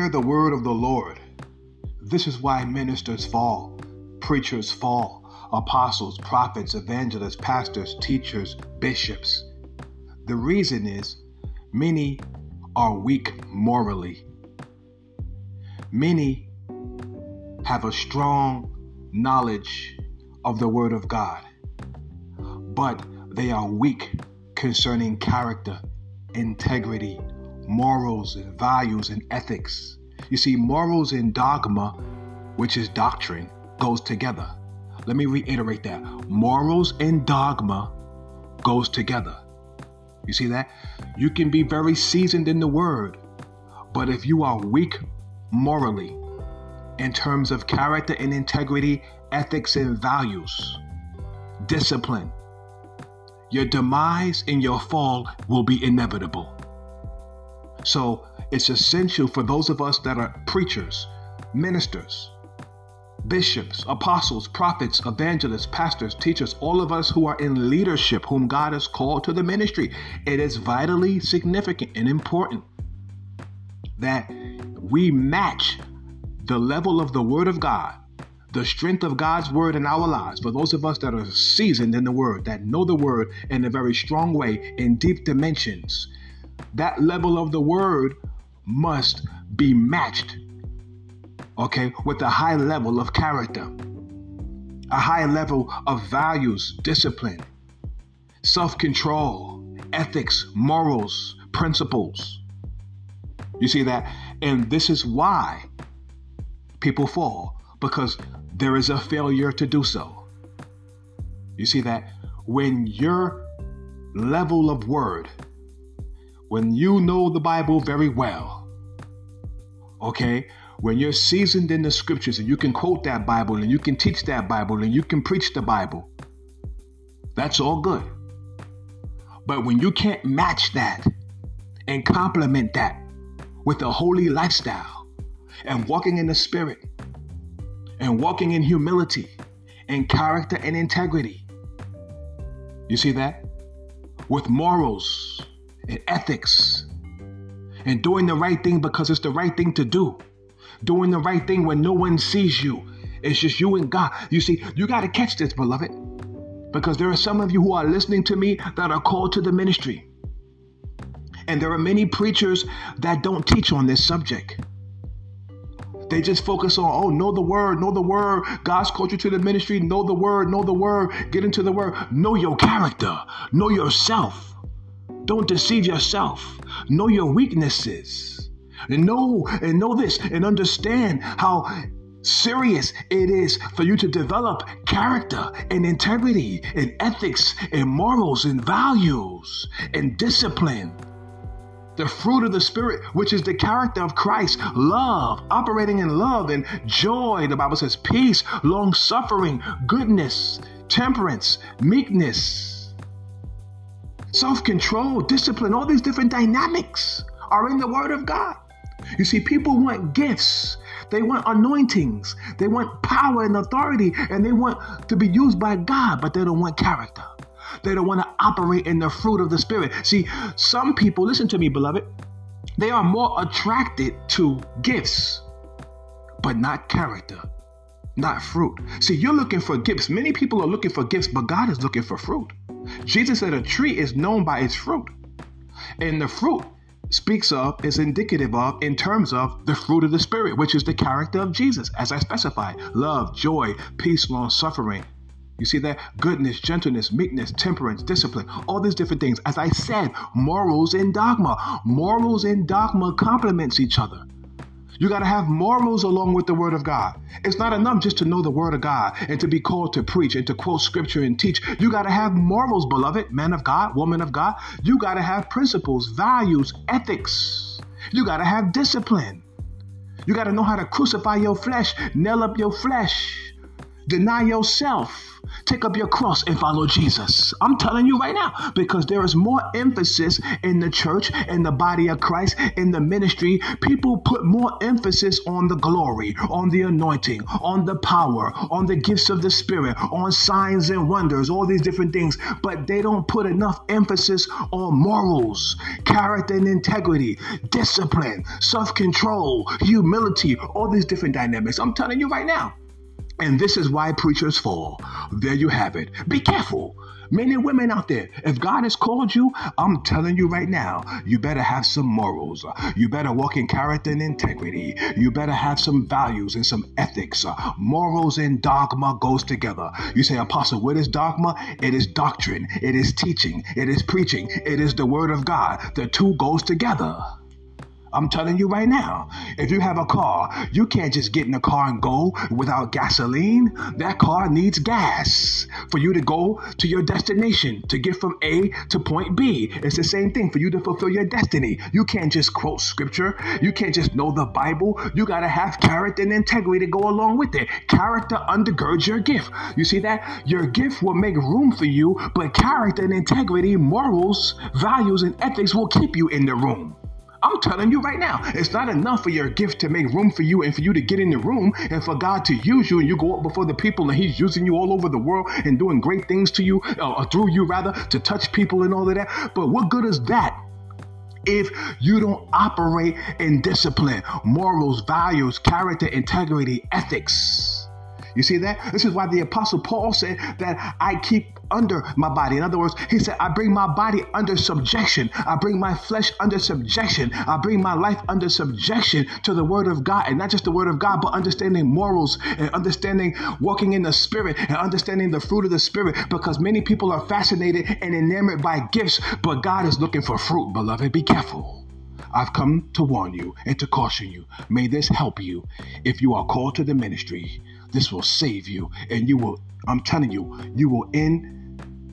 hear the word of the Lord. This is why ministers fall, preachers fall, apostles, prophets, evangelists, pastors, teachers, bishops. The reason is many are weak morally. Many have a strong knowledge of the Word of God, but they are weak concerning character, integrity, morals, and values and ethics. You see, morals and dogma, which is doctrine, goes together. Let me reiterate that. Morals and dogma goes together. You see that? You can be very seasoned in the word, but if you are weak morally, in terms of character and integrity, ethics and values, discipline, your demise and your fall will be inevitable. So it's essential for those of us that are preachers, ministers, bishops, apostles, prophets, evangelists, pastors, teachers, all of us who are in leadership, whom God has called to the ministry. It is vitally significant and important that we match the level of the Word of God, the strength of God's Word in our lives. For those of us that are seasoned in the Word, that know the Word in a very strong way, in deep dimensions, that level of the Word must be matched okay, with a high level of character, a high level of values, discipline, self control, ethics, morals, principles. You see that? And this is why people fall, because there is a failure to do so. You see that? When your level of word, when you know the Bible very well, okay, when you're seasoned in the scriptures and you can quote that Bible and you can teach that Bible and you can preach the Bible, that's all good. But when you can't match that and complement that with a holy lifestyle and walking in the Spirit and walking in humility and character and integrity, you see that? With morals and ethics and doing the right thing because it's the right thing to do doing the right thing when no one sees you. It's just you and God. You see, you got to catch this, beloved, because there are some of you who are listening to me that are called to the ministry. And there are many preachers that don't teach on this subject. They just focus on, oh, know the word, know the word. God's called you to the ministry, know the word, know the word, get into the word. Know your character, know yourself. Don't deceive yourself. Know your weaknesses. And know and know this and understand how serious it is for you to develop character and integrity and ethics and morals and values and discipline. The fruit of the Spirit, which is the character of Christ, love, operating in love and joy. The Bible says peace, long suffering, goodness, temperance, meekness, self control, discipline, all these different dynamics are in the Word of God. You see, people want gifts. They want anointings. They want power and authority, and they want to be used by God, but they don't want character. They don't want to operate in the fruit of the Spirit. See, some people, listen to me, beloved, they are more attracted to gifts, but not character, not fruit. See, you're looking for gifts. Many people are looking for gifts, but God is looking for fruit. Jesus said a tree is known by its fruit. And the fruit speaks of, is indicative of, in terms of the fruit of the Spirit, which is the character of Jesus, as I specified love, joy, peace, long suffering. You see that? Goodness, gentleness, meekness, temperance, discipline, all these different things. As I said, morals and dogma. Morals and dogma complements each other. You got to have morals along with the Word of God. It's not enough just to know the Word of God and to be called to preach and to quote Scripture and teach. You got to have morals, beloved, man of God, woman of God. You got to have principles, values, ethics. You got to have discipline. You got to know how to crucify your flesh, nail up your flesh. Deny yourself. Take up your cross and follow Jesus. I'm telling you right now, because there is more emphasis in the church, in the body of Christ, in the ministry. People put more emphasis on the glory, on the anointing, on the power, on the gifts of the Spirit, on signs and wonders, all these different things, but they don't put enough emphasis on morals, character and integrity, discipline, self control, humility, all these different dynamics. I'm telling you right now. And this is why preachers fall. There you have it. Be careful. Men and women out there, if God has called you, I'm telling you right now, you better have some morals. You better walk in character and integrity. You better have some values and some ethics. Morals and dogma goes together. You say, Apostle, what is dogma? It is doctrine. It is teaching. It is preaching. It is the word of God. The two goes together. I'm telling you right now, if you have a car, you can't just get in a car and go without gasoline. That car needs gas for you to go to your destination, to get from A to point B. It's the same thing for you to fulfill your destiny. You can't just quote scripture. You can't just know the Bible. You got to have character and integrity to go along with it. Character undergirds your gift. You see that? Your gift will make room for you, but character and integrity, morals, values, and ethics will keep you in the room. I'm telling you right now, it's not enough for your gift to make room for you and for you to get in the room and for God to use you and you go up before the people and He's using you all over the world and doing great things to you, uh, or through you rather, to touch people and all of that. But what good is that? If you don't operate in discipline, morals, values, character, integrity, ethics. You see that? This is why the Apostle Paul said that I keep under my body. In other words, he said, I bring my body under subjection. I bring my flesh under subjection. I bring my life under subjection to the word of God. And not just the word of God, but understanding morals and understanding walking in the spirit and understanding the fruit of the spirit. Because many people are fascinated and enamored by gifts, but God is looking for fruit, beloved. Be careful. I've come to warn you and to caution you. May this help you if you are called to the ministry. This will save you, and you will, I'm telling you, you will end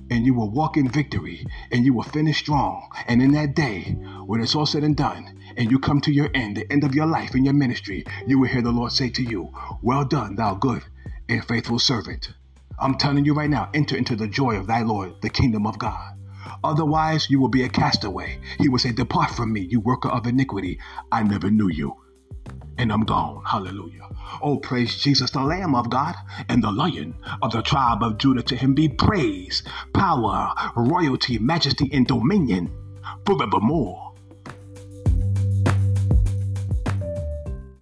and you will walk in victory and you will finish strong. And in that day, when it's all said and done, and you come to your end, the end of your life in your ministry, you will hear the Lord say to you, Well done, thou good and faithful servant. I'm telling you right now, enter into the joy of thy Lord, the kingdom of God. Otherwise, you will be a castaway. He will say, Depart from me, you worker of iniquity. I never knew you. And I'm gone. Hallelujah. Oh, praise Jesus, the Lamb of God and the Lion of the tribe of Judah. To him be praise, power, royalty, majesty, and dominion forevermore.